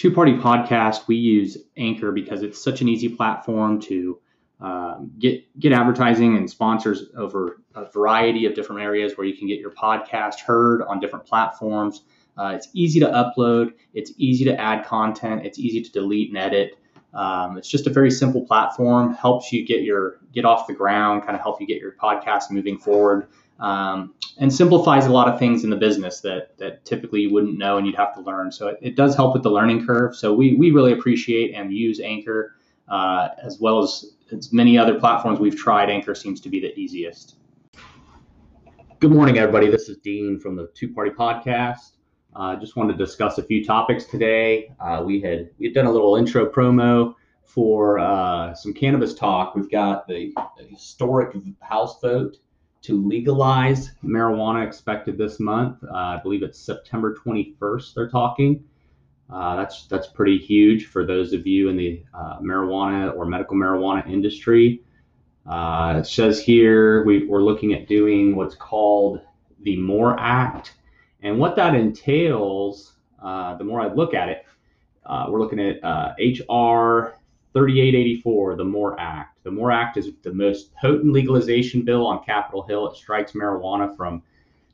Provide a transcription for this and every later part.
Two Party Podcast, we use Anchor because it's such an easy platform to uh, get get advertising and sponsors over a variety of different areas where you can get your podcast heard on different platforms. Uh, it's easy to upload. It's easy to add content. It's easy to delete and edit. Um, it's just a very simple platform. Helps you get your get off the ground. Kind of help you get your podcast moving forward. Um, and simplifies a lot of things in the business that that typically you wouldn't know and you'd have to learn. So it, it does help with the learning curve. So we we really appreciate and use Anchor uh, as well as as many other platforms we've tried. Anchor seems to be the easiest. Good morning, everybody. This is Dean from the Two Party Podcast. I uh, just wanted to discuss a few topics today. Uh, we had we had done a little intro promo for uh, some cannabis talk. We've got the, the, historic House vote to legalize marijuana expected this month. Uh, I believe it's September 21st. They're talking. Uh, that's that's pretty huge for those of you in the uh, marijuana or medical marijuana industry. it says here we, we're looking at doing what's called the MORE Act and what that entails, uh, the more I look at it, uh, we're looking at uh, HR 3884, the MORE Act. The MORE Act is the most potent legalization bill on Capitol Hill. It strikes marijuana from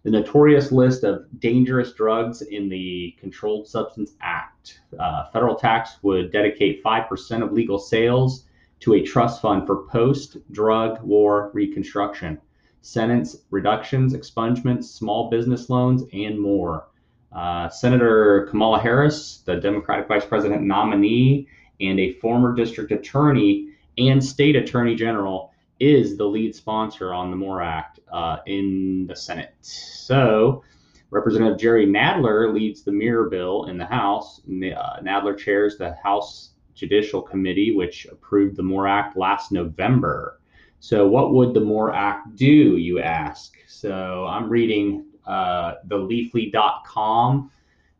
the notorious list of dangerous drugs in the Controlled Substance Act. Uh, federal tax would dedicate 5% of legal sales to a trust fund for post drug war reconstruction sentence reductions, expungements, small business loans, and more. Uh, Senator Kamala Harris, the Democratic Vice President nominee, and a former district attorney and state attorney general, is the lead sponsor on the MORE Act uh, in the Senate. So, Representative Jerry Nadler leads the Mirror bill in the House. Uh, Nadler chairs the House Judicial Committee, which approved the MORE Act last November. So, what would the MORE Act do, you ask? So, I'm reading uh, the leafly.com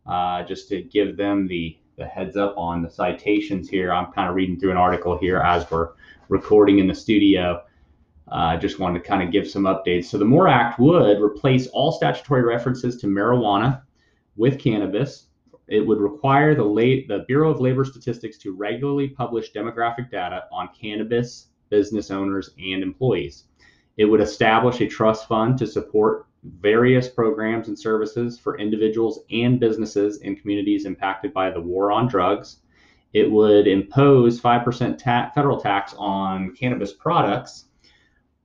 uh, just to give them the, the heads up on the citations here. I'm kind of reading through an article here as we're recording in the studio. I uh, just wanted to kind of give some updates. So, the MORE Act would replace all statutory references to marijuana with cannabis. It would require the, late, the Bureau of Labor Statistics to regularly publish demographic data on cannabis business owners, and employees. It would establish a trust fund to support various programs and services for individuals and businesses in communities impacted by the war on drugs. It would impose 5% ta- federal tax on cannabis products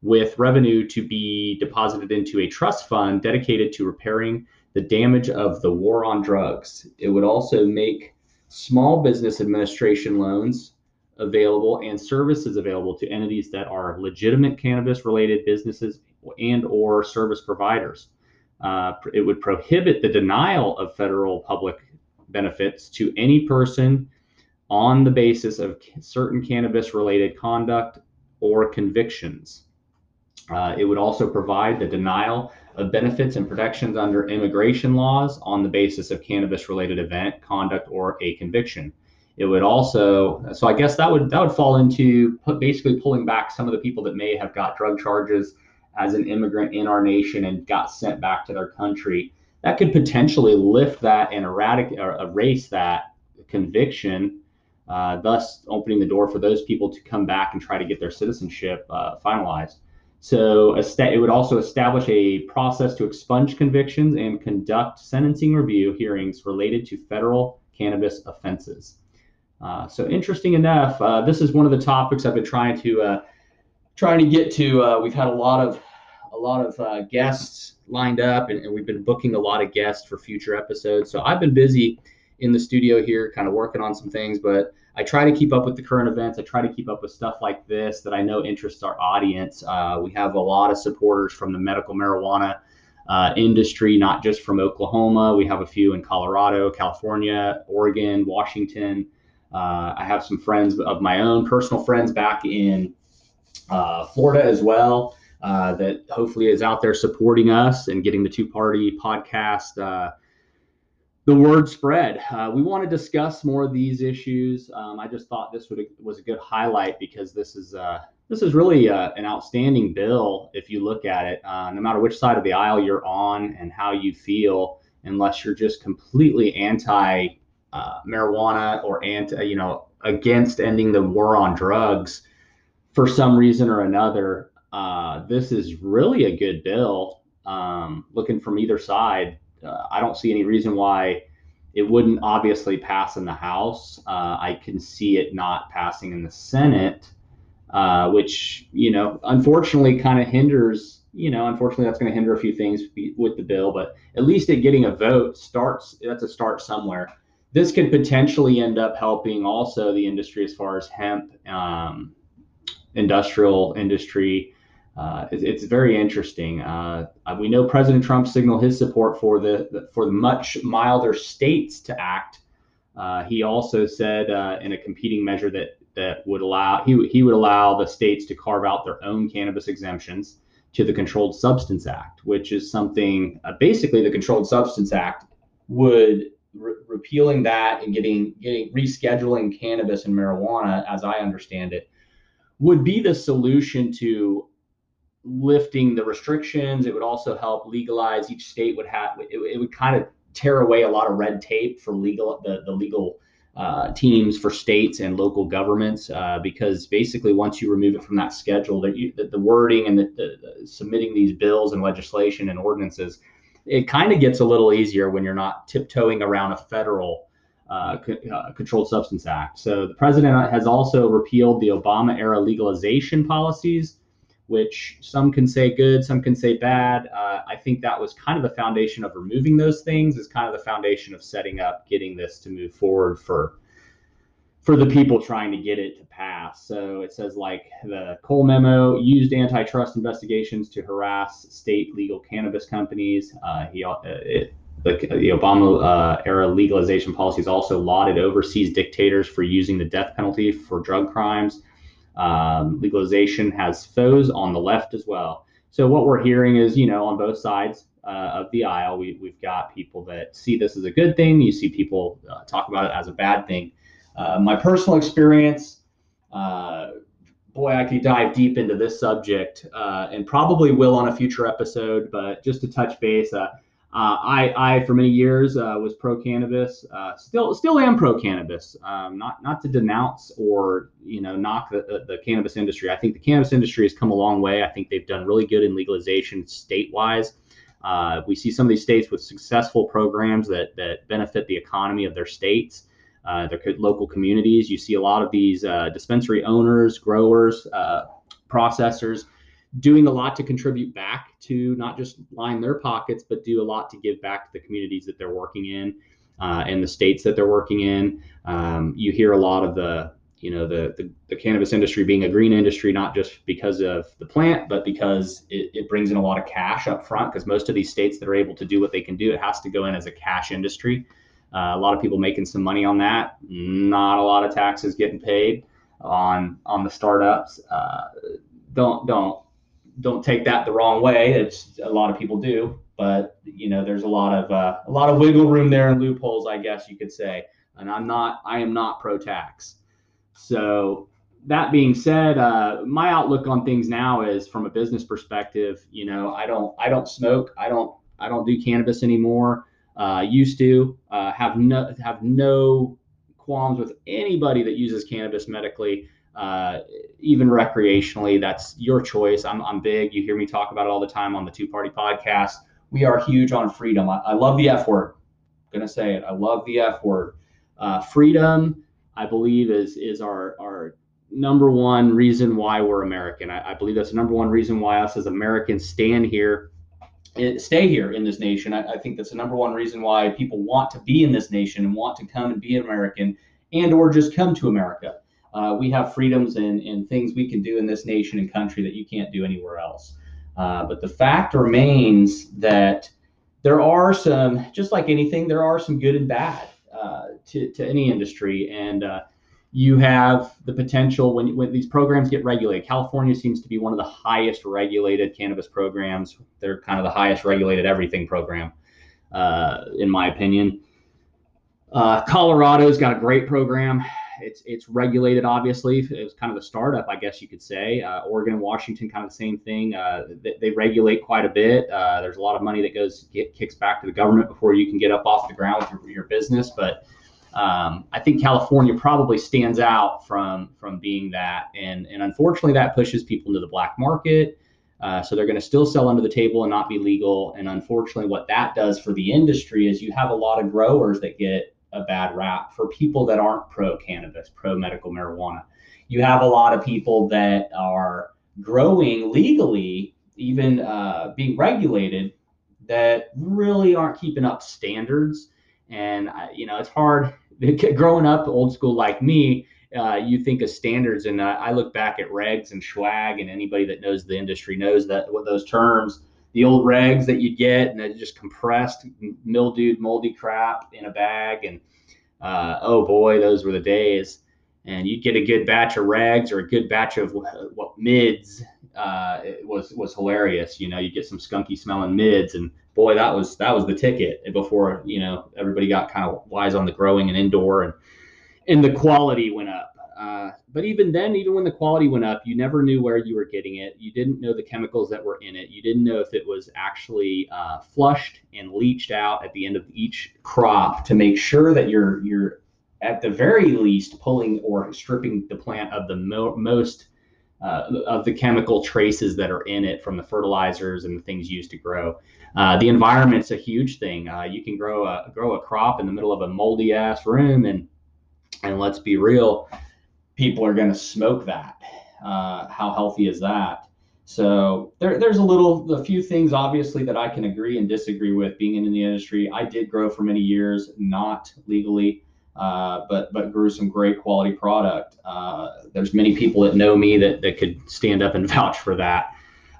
with revenue to be deposited into a trust fund dedicated to repairing the damage of the war on drugs. It would also make small business administration loans available and services available to entities that are legitimate cannabis related businesses and or service providers. Uh, it would prohibit the denial of federal public benefits to any person on the basis of certain cannabis related conduct or convictions. Uh, it would also provide the denial of benefits and protections under immigration laws on the basis of cannabis related event, conduct, or a conviction it would also so i guess that would that would fall into basically pulling back some of the people that may have got drug charges as an immigrant in our nation and got sent back to their country. That could potentially lift that and eradicate or erase that conviction uh, thus opening the door for those people to come back and try to get their citizenship uh, finalized. So it would also establish a process to expunge convictions and conduct sentencing review hearings related to federal cannabis offenses uh, so interesting enough, uh, this is one of the topics I've been trying to uh, trying to get to. Uh, we've had a lot of a lot of uh, guests lined up, and, and, we've been booking a lot of guests for future episodes. So I've been busy in the studio here, kind of working on some things, but I try to keep up with the current events. I try to keep up with stuff like this that I know interests our audience. we have a lot of supporters from the medical marijuana. Uh, industry, not just from Oklahoma. We have a few in Colorado, California, Oregon, Washington, uh, I have some friends of my own, personal friends back in uh, Florida as well, uh, that hopefully is out there supporting us and getting the two party podcast uh, the word spread. Uh, we want to discuss more of these issues. Um, I just thought this would, was a good highlight because this is uh, this is really an outstanding bill if you look at it. No matter which side of the aisle you're on and how you feel, unless you're just completely anti uh, marijuana or anti, you know, against ending the war on drugs for some reason or another, uh, this is really a good bill. Um, looking from either side, uh, I don't see any reason why it wouldn't obviously pass in the House. Uh, I can see it not passing in the Senate, uh, which, you know, unfortunately kind of hinders you know, unfortunately, that's going to hinder a few things with the bill, but at least it getting a vote starts, that's a start somewhere this could potentially end up helping also the industry as far as hemp, um, industrial industry. Uh, it's, it's, very interesting. Uh, we know President Trump signaled his support for the, the for the much milder states to act. Uh, he also said uh, in a competing measure that that would allow he he would allow the states to carve out their own cannabis exemptions to the Controlled Substance Act, which is something uh, basically the Controlled Substance Act would re- repealing that and getting getting rescheduling cannabis and marijuana, as I understand it, would be the solution to lifting the restrictions. It would also help legalize. Each state would have it, it would kind of tear away a lot of red tape for legal the, the legal uh, teams for states and local governments uh, because basically once you remove it from that schedule that the, the, wording and the, the, submitting these bills and legislation and ordinances it kind of gets a little easier when you're not tiptoeing around a federal uh, uh, Controlled Substance Act. So the president has also repealed the Obama era legalization policies, which some can say good, some can say bad. Uh, I think that was kind of the foundation of removing those things, is kind of the foundation of setting up getting this to move forward for for the people trying to get it to pass. So it says like the Cole memo used antitrust investigations to harass state legal cannabis companies. Uh, he uh, it, the, the Obama uh, era legalization policies also lauded overseas dictators for using the death penalty for drug crimes. Um, legalization has foes on the left as well. So what we're hearing is, you know, on both sides uh, of the aisle, we, we've got people that see this as a good thing. You see people uh, talk about it as a bad thing. Uh, my personal experience, uh, boy, I could dive deep into this subject uh, and probably will on a future episode. But just to touch base, uh, uh, I, I for many years was pro cannabis. still, still am pro cannabis. Um, not not to denounce or you know knock the, the, the, cannabis industry. I think the cannabis industry has come a long way. I think they've done really good in legalization state wise. Uh, we see some of these states with successful programs that that benefit the economy of their states uh, their local communities. You see a lot of these uh, dispensary owners, growers, uh, processors doing a lot to contribute back to not just line their pockets, but do a lot to give back to the communities that they're working in uh, and the states that they're working in. Um, you hear a lot of the you know the, the, the, cannabis industry being a green industry not just because of the plant but because it, it brings in a lot of cash up front because most of these states that are able to do what they can do it has to go in as a cash industry uh, a lot of people making some money on that. Not a lot of taxes getting paid on on the startups. Uh, don't don't don't take that the wrong way. It's a lot of people do, but you know there's a lot of uh, a lot of wiggle room there and loopholes, I guess you could say. And I'm not I am not pro tax. So that being said, uh, my outlook on things now is from a business perspective. You know, I don't I don't smoke. I don't I don't do cannabis anymore uh, used to uh, have no have no qualms with anybody that uses cannabis medically, uh, even recreationally. That's your choice. I'm, I'm big. You hear me talk about it all the time on the Two Party Podcast. We are huge on freedom. I, I love the F word. I'm gonna say it. I love the F word. Uh, freedom, I believe, is is our our number one reason why we're American. I, I believe that's the number one reason why us as Americans stand here stay here in this nation. I, I, think that's the number one reason why people want to be in this nation and want to come and be an American and or just come to America. Uh, we have freedoms and, and things we can do in this nation and country that you can't do anywhere else. Uh, but the fact remains that there are some, just like anything, there are some good and bad uh, to, to any industry. And uh, you have the potential when, when these programs get regulated. California seems to be one of the highest regulated cannabis programs. They're kind of the highest regulated everything program, uh, in my opinion. Uh, Colorado's got a great program. It's it's regulated, obviously. It's kind of a startup, I guess you could say. Uh, Oregon and Washington, kind of the same thing. Uh, they, they, regulate quite a bit. Uh, there's a lot of money that goes get, kicks back to the government before you can get up off the ground with your, your business. But um, I think California probably stands out from from being that, and and unfortunately that pushes people into the black market. Uh, so they're going to still sell under the table and not be legal. And unfortunately, what that does for the industry is you have a lot of growers that get a bad rap for people that aren't pro cannabis, pro medical marijuana. You have a lot of people that are growing legally, even uh, being regulated, that really aren't keeping up standards. And uh, you know, it's hard growing up old school like me. Uh, you think of standards, and uh, I look back at regs and swag, and anybody that knows the industry knows that what those terms the old regs that you'd get and just compressed mildewed moldy crap in a bag and uh, oh boy those were the days and you'd get a good batch of regs or a good batch of what mids uh, was was hilarious you know you get some skunky smelling mids and boy that was that was the ticket before you know everybody got kind of wise on the growing and indoor and and the quality went up uh, but even then, even when the quality went up, you never knew where you were getting it. You didn't know the chemicals that were in it. You didn't know if it was actually uh, flushed and leached out at the end of each crop to make sure that you're you're at the very least pulling or stripping the plant of the mo- most uh, of the chemical traces that are in it from the fertilizers and the things used to grow. Uh, the environment's a huge thing. Uh, you can grow a grow a crop in the middle of a moldy ass room, and and let's be real, people are going to smoke that. Uh, how healthy is that? So there, there's a little, a few things obviously that I can agree and disagree with. Being in the industry, I did grow for many years, not legally, uh, but but grew some great quality product. Uh, there's many people that know me that that could stand up and vouch for that.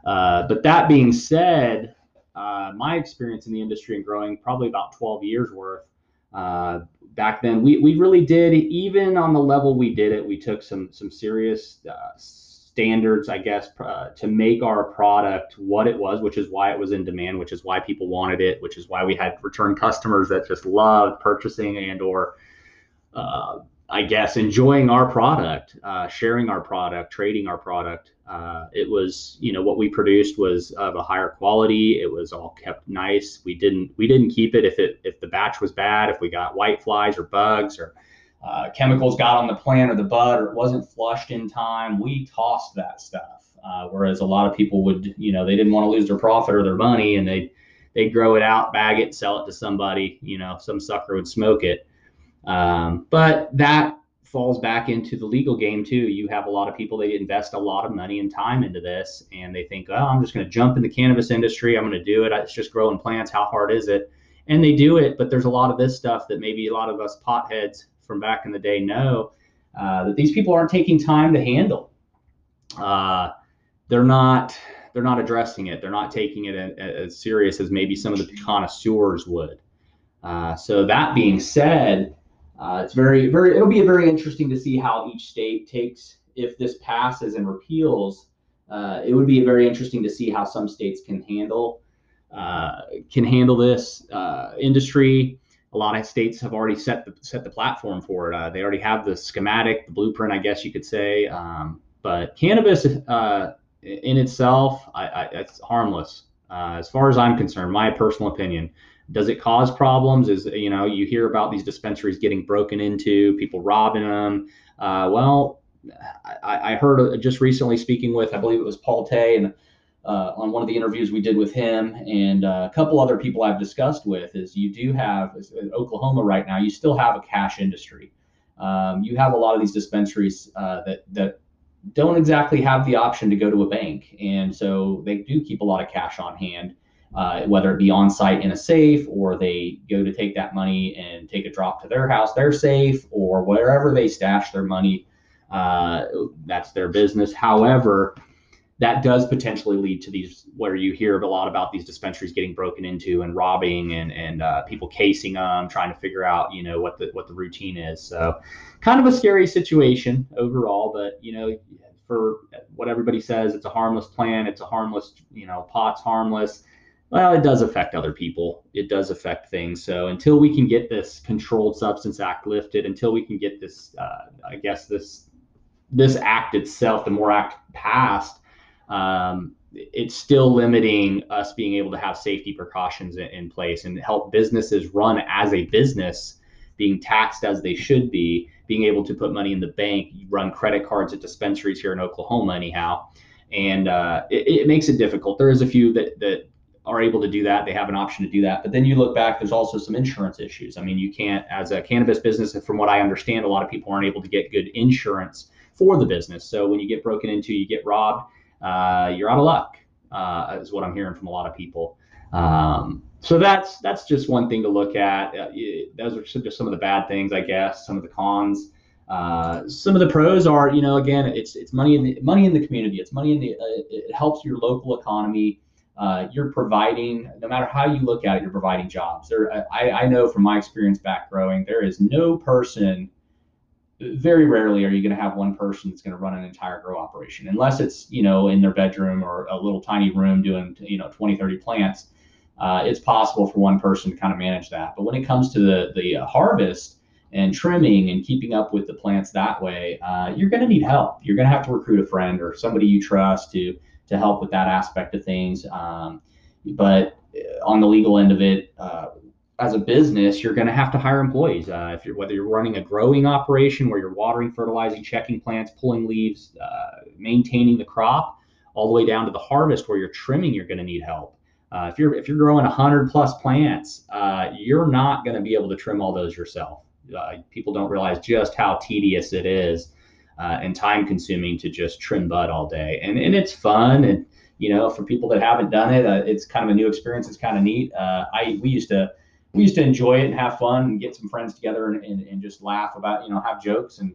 Uh, but that being said, uh, my experience in the industry and growing probably about 12 years worth. Uh, back then we, we really did even on the level we did it we took some some serious standards i guess to make our product what it was which is why it was in demand which is why people wanted it which is why we had return customers that just loved purchasing and or uh, I guess enjoying our product, uh, sharing our product, trading our product. Uh, it was, you know, what we produced was of a higher quality. It was all kept nice. We didn't we didn't keep it if it if the batch was bad, if we got white flies or bugs or uh, chemicals got on the plant or the bud or it wasn't flushed in time. We tossed that stuff. Uh, whereas a lot of people would, you know, they didn't want to lose their profit or their money, and they they'd grow it out, bag it, sell it to somebody. You know, some sucker would smoke it um, but that falls back into the legal game too. You have a lot of people that invest a lot of money and time into this, and they think, "Oh, I'm just going to jump in the cannabis industry. I'm going to do it. It's just growing plants. How hard is it?" And they do it, but there's a lot of this stuff that maybe a lot of us potheads from back in the day know uh, that these people aren't taking time to handle. Uh, they're not they're not addressing it. They're not taking it as serious as maybe some of the connoisseurs would. Uh, so that being said, uh, it's very, very. It'll be very interesting to see how each state takes if this passes and repeals. Uh, it would be very interesting to see how some states can handle uh, can handle this uh, industry. A lot of states have already set the set the platform for it. Uh, they already have the schematic, the blueprint, I guess you could say. Um, but cannabis uh, in itself, I, I, it's harmless as far as I'm concerned. My personal opinion. Does it cause problems? Is you know you hear about these dispensaries getting broken into, people robbing them. Uh, well, I, I, heard just recently speaking with I believe it was Paul Tay and uh, on one of the interviews we did with him and uh, a couple other people I've discussed with is you do have in Oklahoma right now you still have a cash industry. Um, you have a lot of these dispensaries uh, that that don't exactly have the option to go to a bank, and so they do keep a lot of cash on hand uh, whether it be on site in a safe or they go to take that money and take a drop to their house, their safe, or wherever they stash their money. Uh, that's their business. However, that does potentially lead to these where you hear a lot about these dispensaries getting broken into and robbing and and uh, people casing them, trying to figure out you know what the what the routine is. So, kind of a scary situation overall. But you know, for what everybody says, it's a harmless plan. It's a harmless you know pot's harmless well, it does affect other people. It does affect things. So until we can get this Controlled Substance Act lifted, until we can get this, uh, I guess this this act itself, the MORE Act passed, um, it's still limiting us being able to have safety precautions in, in place and help businesses run as a business, being taxed as they should be, being able to put money in the bank, run credit cards at dispensaries here in Oklahoma, anyhow. And uh, it, it makes it difficult. There is a few that that are able to do that. They have an option to do that. But then you look back, there's also some insurance issues. I mean, you can't, as a cannabis business, from what I understand, a lot of people aren't able to get good insurance for the business. So when you get broken into, you get robbed, uh, you're out of luck, uh, is what I'm hearing from a lot of people. Um, so that's that's just one thing to look at. Uh, those are just some of the bad things, I guess. Some of the cons. Uh, some of the pros are, you know, again, it's it's money in the money in the community. It's money in the. Uh, it helps your local economy uh, you're providing, no matter how you look at it, you're providing jobs. There, I, I know from my experience back growing, there is no person, very rarely are you going to have one person that's going to run an entire grow operation, unless it's, you know, in their bedroom or a little tiny room doing, you know, 20, 30 plants. Uh, it's possible for one person to kind of manage that. But when it comes to the, the uh, harvest, and trimming and keeping up with the plants that way, uh, you're going to need help. You're going to have to recruit a friend or somebody you trust to to help with that aspect of things. Um, but uh, on the legal end of it, uh, as a business, you're going to have to hire employees. Uh, if you're whether you're running a growing operation where you're watering, fertilizing, checking plants, pulling leaves, uh, maintaining the crop, all the way down to the harvest where you're trimming, you're going to need help. Uh, if you're if you're growing 100 plus plants, uh, you're not going to be able to trim all those yourself. people don't realize just how tedious it is uh, and time consuming to just trim bud all day. And, and it's fun. And, you know, for people that haven't done it, uh, it's kind of a new experience. It's kind of neat. Uh, I, we used to, we used to enjoy it and have fun and get some friends together and, and, and just laugh about, you know, have jokes and,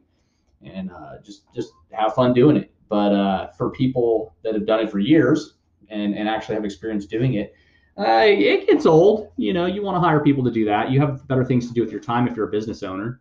and uh, just, just have fun doing it. But uh, for people that have done it for years and, and actually have experience doing it, uh, it gets old. You know, you want to hire people to do that. You have better things to do with your time if you're a business owner.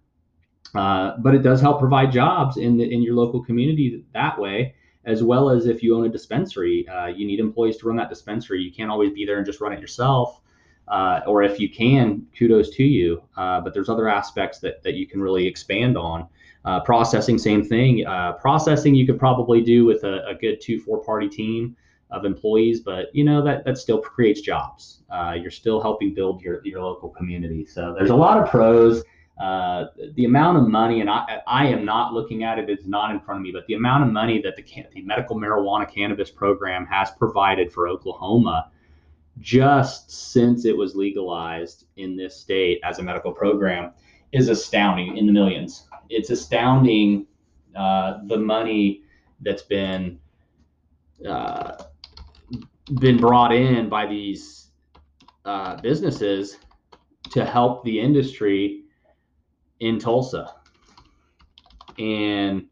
Uh, but it does help provide jobs in the, in your local community that way, as well as if you own a dispensary, uh, you need employees to run that dispensary. You can't always be there and just run it yourself. Uh, or if you can, kudos to you. Uh, but there's other aspects that, that you can really expand on. Uh, processing, same thing. processing, you could probably do with a, a good two, four party team of employees, but you know that that still creates jobs. you're still helping build your your local community. So there's a lot of pros uh, the amount of money, and I, I am not looking at it, it's not in front of me, but the amount of money that the, the medical marijuana cannabis program has provided for Oklahoma just since it was legalized in this state as a medical program is astounding in the millions. It's astounding uh, the money that's been uh, been brought in by these uh, businesses to help the industry in Tulsa. And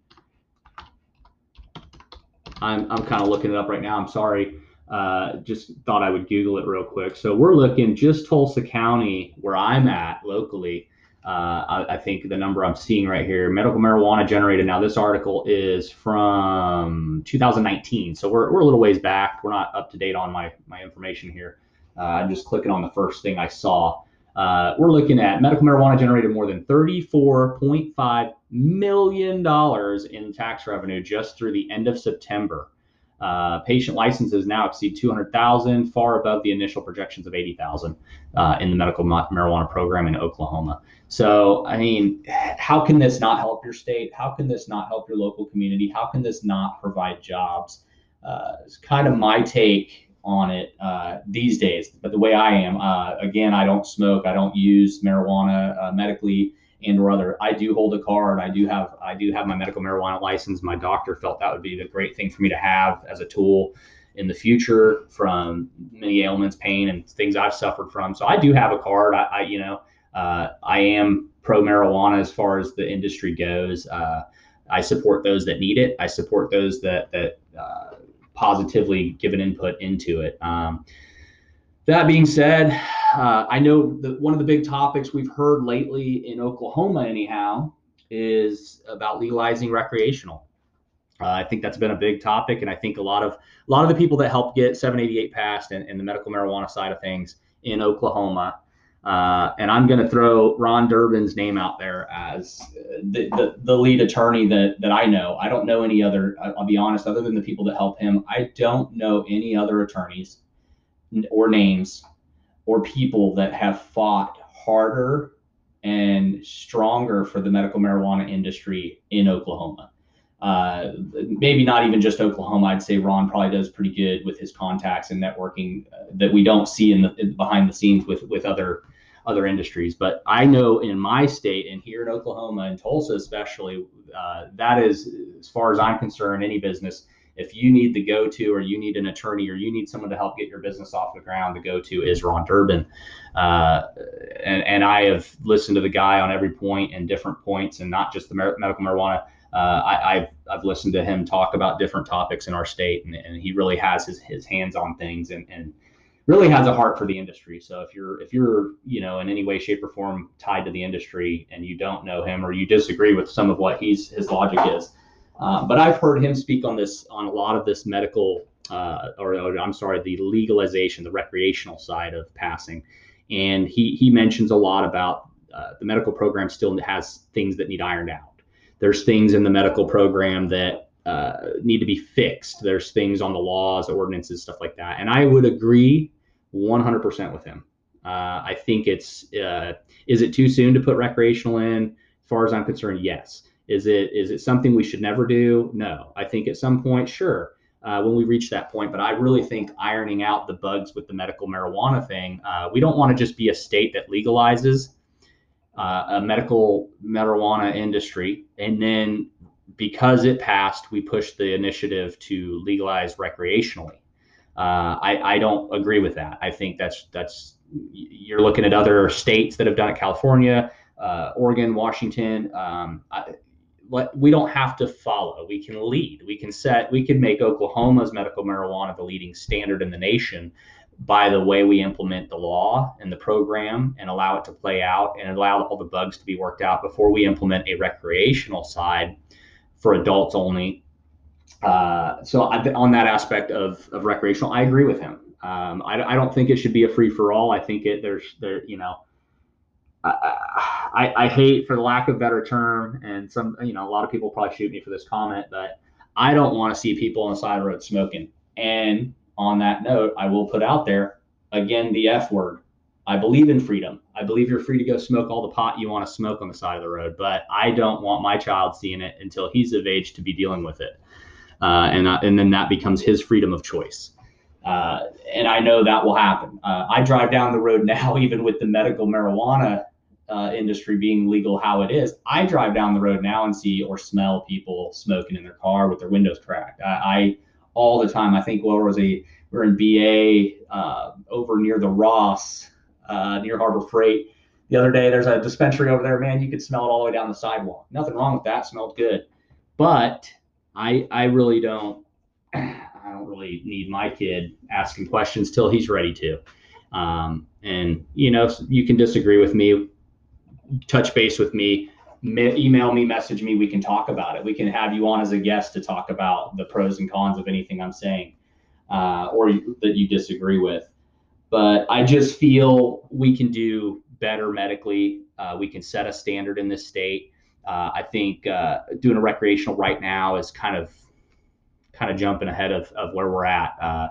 I'm, I'm kind of looking it up right now. I'm sorry. Uh, just thought I would Google it real quick. So we're looking just Tulsa County, where I'm at locally. Uh, I, I, think the number I'm seeing right here, medical marijuana generated. Now this article is from 2019, so we're, we're a little ways back. We're not up to date on my my information here. Uh, I'm just clicking on the first thing I saw. Uh, we're looking at medical marijuana generated more than $34.5 million in tax revenue just through the end of September. Uh, patient licenses now exceed 200,000, far above the initial projections of 80,000 uh, in the medical marijuana program in Oklahoma. So, I mean, how can this not help your state? How can this not help your local community? How can this not provide jobs? Uh, it's kind of my take on it uh, these days. But the way I am, uh, again, I don't smoke, I don't use marijuana uh, medically and or other. I do hold a card. I do have I do have my medical marijuana license. My doctor felt that would be the great thing for me to have as a tool in the future from many ailments, pain, and things I've suffered from. So I do have a card. I, I you know uh, I am pro marijuana as far as the industry goes. Uh, I support those that need it. I support those that that uh, positively give an input into it. Um, that being said, uh, I know that one of the big topics we've heard lately in Oklahoma, anyhow, is about legalizing recreational. Uh, I think that's been a big topic, and I think a lot of a lot of the people that helped get 788 passed and, and the medical marijuana side of things in Oklahoma. Uh, and I'm going to throw Ron Durbin's name out there as the, the, the, lead attorney that, that I know. I don't know any other, I'll be honest, other than the people that help him, I don't know any other attorneys or names or people that have fought harder and stronger for the medical marijuana industry in Oklahoma. Uh, maybe not even just Oklahoma. I'd say Ron probably does pretty good with his contacts and networking uh, that we don't see in the in, behind the scenes with with other other industries. But I know in my state and here in Oklahoma and Tulsa especially, uh, that is as far as I'm concerned, any business. If you need the go-to, or you need an attorney, or you need someone to help get your business off the ground, the go-to is Ron Durbin. Uh, and, and I have listened to the guy on every point and different points, and not just the medical marijuana uh, I, have I've listened to him talk about different topics in our state, and, and he really has his, his hands on things and, and really has a heart for the industry. So if you're if you're you know in any way, shape, or form tied to the industry and you don't know him or you disagree with some of what he's his logic is, uh, but I've heard him speak on this on a lot of this medical uh, or, or, I'm sorry, the legalization, the recreational side of passing, and he he mentions a lot about uh, the medical program still has things that need ironed out there's things in the medical program that uh, need to be fixed. There's things on the laws, ordinances, stuff like that. And I would agree 100% with him. Uh, I think it's uh, is it too soon to put recreational in? As far as I'm concerned, yes. Is it is it something we should never do? No. I think at some point, sure, uh, when we reach that point. But I really think ironing out the bugs with the medical marijuana thing, uh, we don't want to just be a state that legalizes uh, a medical marijuana industry. And then because it passed, we pushed the initiative to legalize recreationally. Uh, I, I don't agree with that. I think that's that's you're looking at other states that have done it, California, uh, Oregon, Washington. Um, I, we don't have to follow. We can lead. We can set. We can make Oklahoma's medical marijuana the leading standard in the nation by the way we implement the law and the program and allow it to play out and allow all the bugs to be worked out before we implement a recreational side for adults only. Uh, so I, on that aspect of, of recreational, I agree with him. Um, I, I, don't think it should be a free for all. I think it there's there you know I, I, I hate for the lack of better term and some you know a lot of people probably shoot me for this comment, but I don't want to see people on the side of the road smoking. And on that note, I will put out there again the F word. I believe in freedom. I believe you're free to go smoke all the pot you want to smoke on the side of the road, but I don't want my child seeing it until he's of age to be dealing with it. Uh, and, uh, and then that becomes his freedom of choice. Uh, and I know that will happen. Uh, I drive down the road now, even with the medical marijuana uh, industry being legal how it is. I drive down the road now and see or smell people smoking in their car with their windows cracked. I, I all the time. I think where was a we're in BA uh, over near the Ross, near Harbor Freight. The other day, there's a dispensary over there. Man, you could smell it all the way down the sidewalk. Nothing wrong with that. Smelled good, but I I really don't I don't really need my kid asking questions till he's ready to. Um, and you know, you can disagree with me, touch base with me email me, message me. We can talk about it. We can have you on as a guest to talk about the pros and cons of anything I'm saying uh, or that you disagree with. But I just feel we can do better medically. Uh, we can set a standard in this state. Uh, I think uh, doing a recreational right now is kind of kind of jumping ahead of, of where we're at. Uh,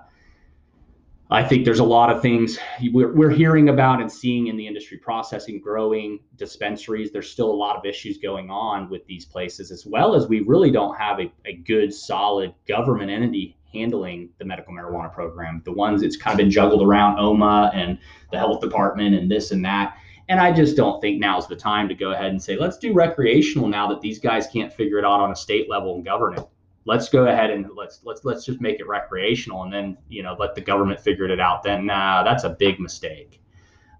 I think there's a lot of things we're, we're hearing about and seeing in the industry processing, growing dispensaries. There's still a lot of issues going on with these places, as well as we really don't have a, a good, solid government entity handling the medical marijuana program. The ones it's kind of been juggled around OMA and the health department and this and that. And I just don't think now's the time to go ahead and say, let's do recreational now that these guys can't figure it out on a state level and govern it. Let's go ahead and let's let's let's just make it recreational and then you know let the government figure it out. Then nah that's a big mistake.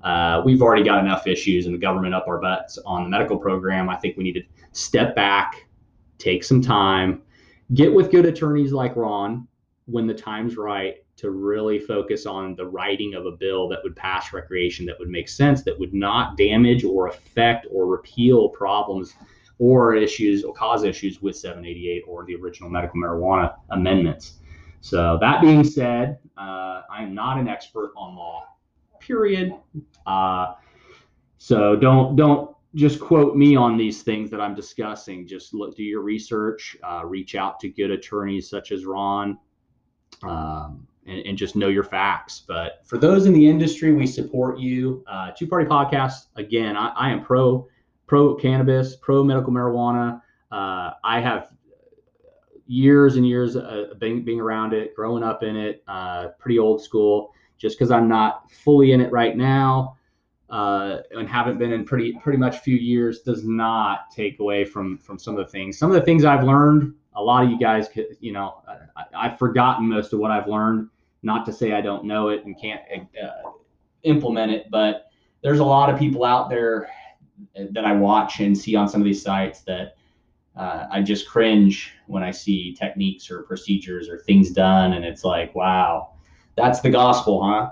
Uh, we've already got enough issues and the government up our butts on the medical program. I think we need to step back take some time get with good attorneys like ron when the time's right to really focus on the writing of a bill that would pass recreation that would make sense that would not damage or affect or repeal problems or issues or cause issues with 788 or the original medical marijuana amendments. So that being said, uh, I am not an expert on law. Period. Uh, so don't don't just quote me on these things that I'm discussing. Just look, do your research, uh, reach out to good attorneys such as Ron, um, and, and, just know your facts. But for those in the industry, we support you. Uh, Two Party Podcast, again, I, I, am pro pro cannabis, pro medical marijuana. Uh, I have years and years being, being around it, growing up in it, uh, pretty old school. Just because I'm not fully in it right now uh, and haven't been in pretty pretty much few years does not take away from from some of the things. Some of the things I've learned, a lot of you guys, could, you know, I, have forgotten most of what I've learned. Not to say I don't know it and can't uh, implement it, but there's a lot of people out there that I watch and see on some of these sites that uh, I just cringe when I see techniques or procedures or things done, and it's like, wow, that's the gospel, huh?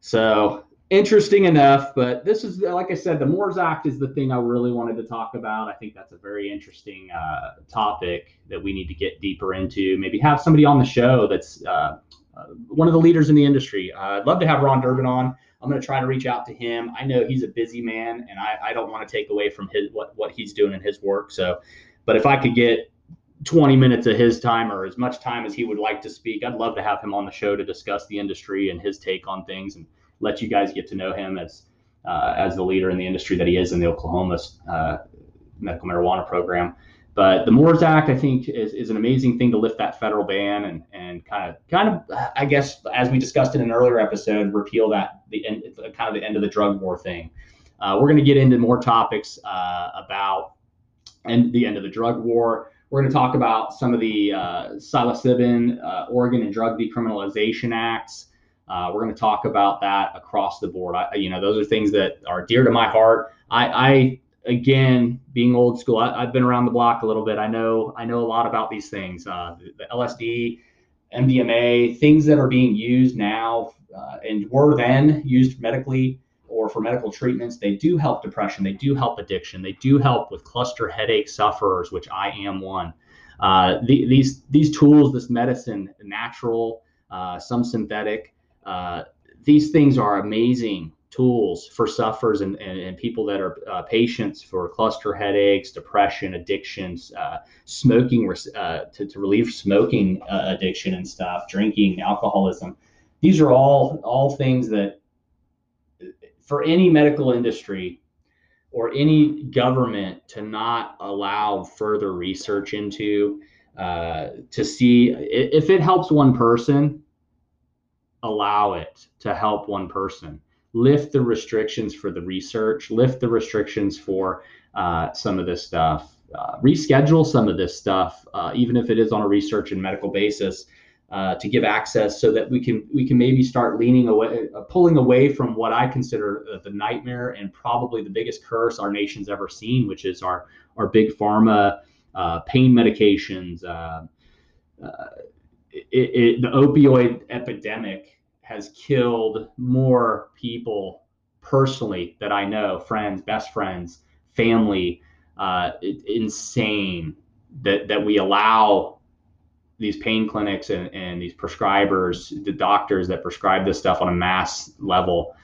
So interesting enough, but this is like I said, the Moores Act is the thing I really wanted to talk about. I think that's a very interesting uh, topic that we need to get deeper into. Maybe have somebody on the show that's uh, uh, one of the leaders in the industry. Uh, I'd love to have Ron Durbin on. I'm going to try to reach out to him. I know he's a busy man, and I, I don't want to take away from his what what he's doing in his work. So, but if I could get 20 minutes of his time or as much time as he would like to speak, I'd love to have him on the show to discuss the industry and his take on things and let you guys get to know him as uh, as the leader in the industry that he is in the Oklahoma uh, medical marijuana program. But the Moores Act, I think, is, is an amazing thing to lift that federal ban and and kind of kind of I guess as we discussed in an earlier episode, repeal that the end, kind of the end of the drug war thing. Uh, we're going to get into more topics uh, about and the end of the drug war. We're going to talk about some of the uh, psilocybin, uh, Oregon and drug decriminalization acts. Uh, we're going to talk about that across the board. I, you know, those are things that are dear to my heart. I, I again, being old school, I, have been around the block a little bit. I know, I know a lot about these things. Uh, the, the, LSD, MDMA, things that are being used now uh, and were then used medically or for medical treatments. They do help depression. They do help addiction. They do help with cluster headache sufferers, which I am one. Uh, the, these these tools, this medicine, natural, uh, some synthetic uh, these things are amazing tools for sufferers and, and, and people that are uh, patients for cluster headaches, depression, addictions, uh, smoking uh, to, to relieve smoking uh, addiction and stuff, drinking, alcoholism. These are all all things that for any medical industry or any government to not allow further research into uh, to see if it helps one person allow it to help one person. Lift the restrictions for the research lift the restrictions for uh, some of this stuff uh, reschedule some of this stuff uh, even if it is on a research and medical basis uh, to give access so that we can we can maybe start leaning away uh, pulling away from what i consider uh, the nightmare and probably the biggest curse our nation's ever seen which is our our big pharma pain medications it, it, the opioid epidemic has killed more people personally that I know, friends, best friends, family. Uh, it, insane that that we allow these pain clinics and, and these prescribers, the doctors that prescribe this stuff on a mass level.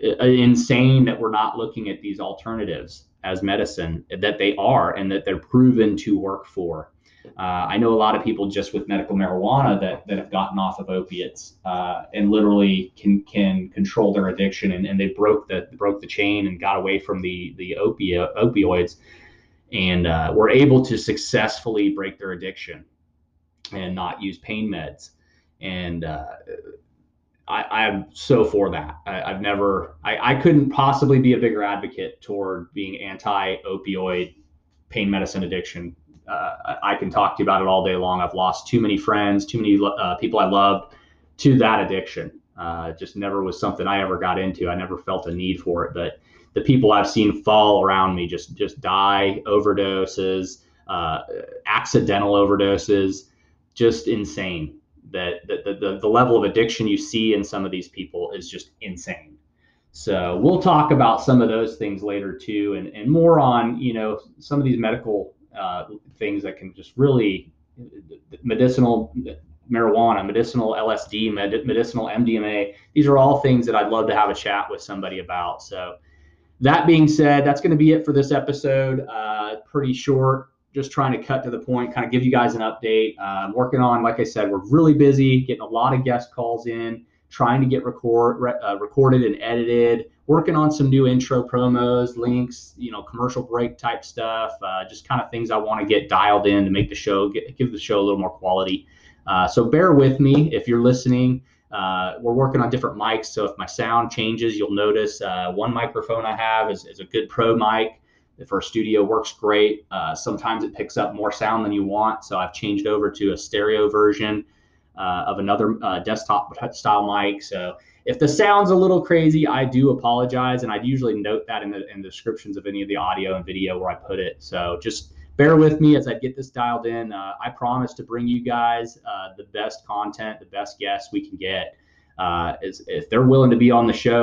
insane that we're not looking at these alternatives as medicine that they are and that they're proven to work for. Uh, I know a lot of people just with medical marijuana that, that have gotten off of opiates uh, and literally can can control their addiction and, and they broke the broke the chain and got away from the the opio- opioids and uh, were able to successfully break their addiction and not use pain meds and uh, I, am so for that. I, have never, I, I couldn't possibly be a bigger advocate toward being anti-opioid pain medicine addiction uh, I can talk to you about it all day long. I've lost too many friends, too many uh, people I loved to that addiction. Uh, just never was something I ever got into. I never felt a need for it. But the people I've seen fall around me just just die, overdoses, uh, accidental overdoses, just insane. That the, the the level of addiction you see in some of these people is just insane. So we'll talk about some of those things later too, and, and more on you know some of these medical uh, things that can just really medicinal marijuana, medicinal LSD, med- medicinal MDMA. These are all things that I'd love to have a chat with somebody about. So that being said, that's going to be it for this episode. Uh, pretty short, just trying to cut to the point, kind of give you guys an update. Uh, I'm working on, like I said, we're really busy, getting a lot of guest calls in, trying to get record uh, recorded and edited, working on some new intro promos, links, you know, commercial break type stuff, uh, just kind of things I want to get dialed in to make the show get, give the show a little more quality. Uh, so bear with me if you're listening. Uh, we're working on different mics, so if my sound changes, you'll notice uh, one microphone I have is, is, a good pro mic. If our studio works great, uh, sometimes it picks up more sound than you want, so I've changed over to a stereo version uh, of another uh, desktop style mic. So if the sound's a little crazy, I do apologize, and I'd usually note that in the, in the descriptions of any of the audio and video where I put it. So just bear with me as I get this dialed in. Uh, I promise to bring you guys uh, the best content, the best guests we can get. Uh, if they're willing to be on the show,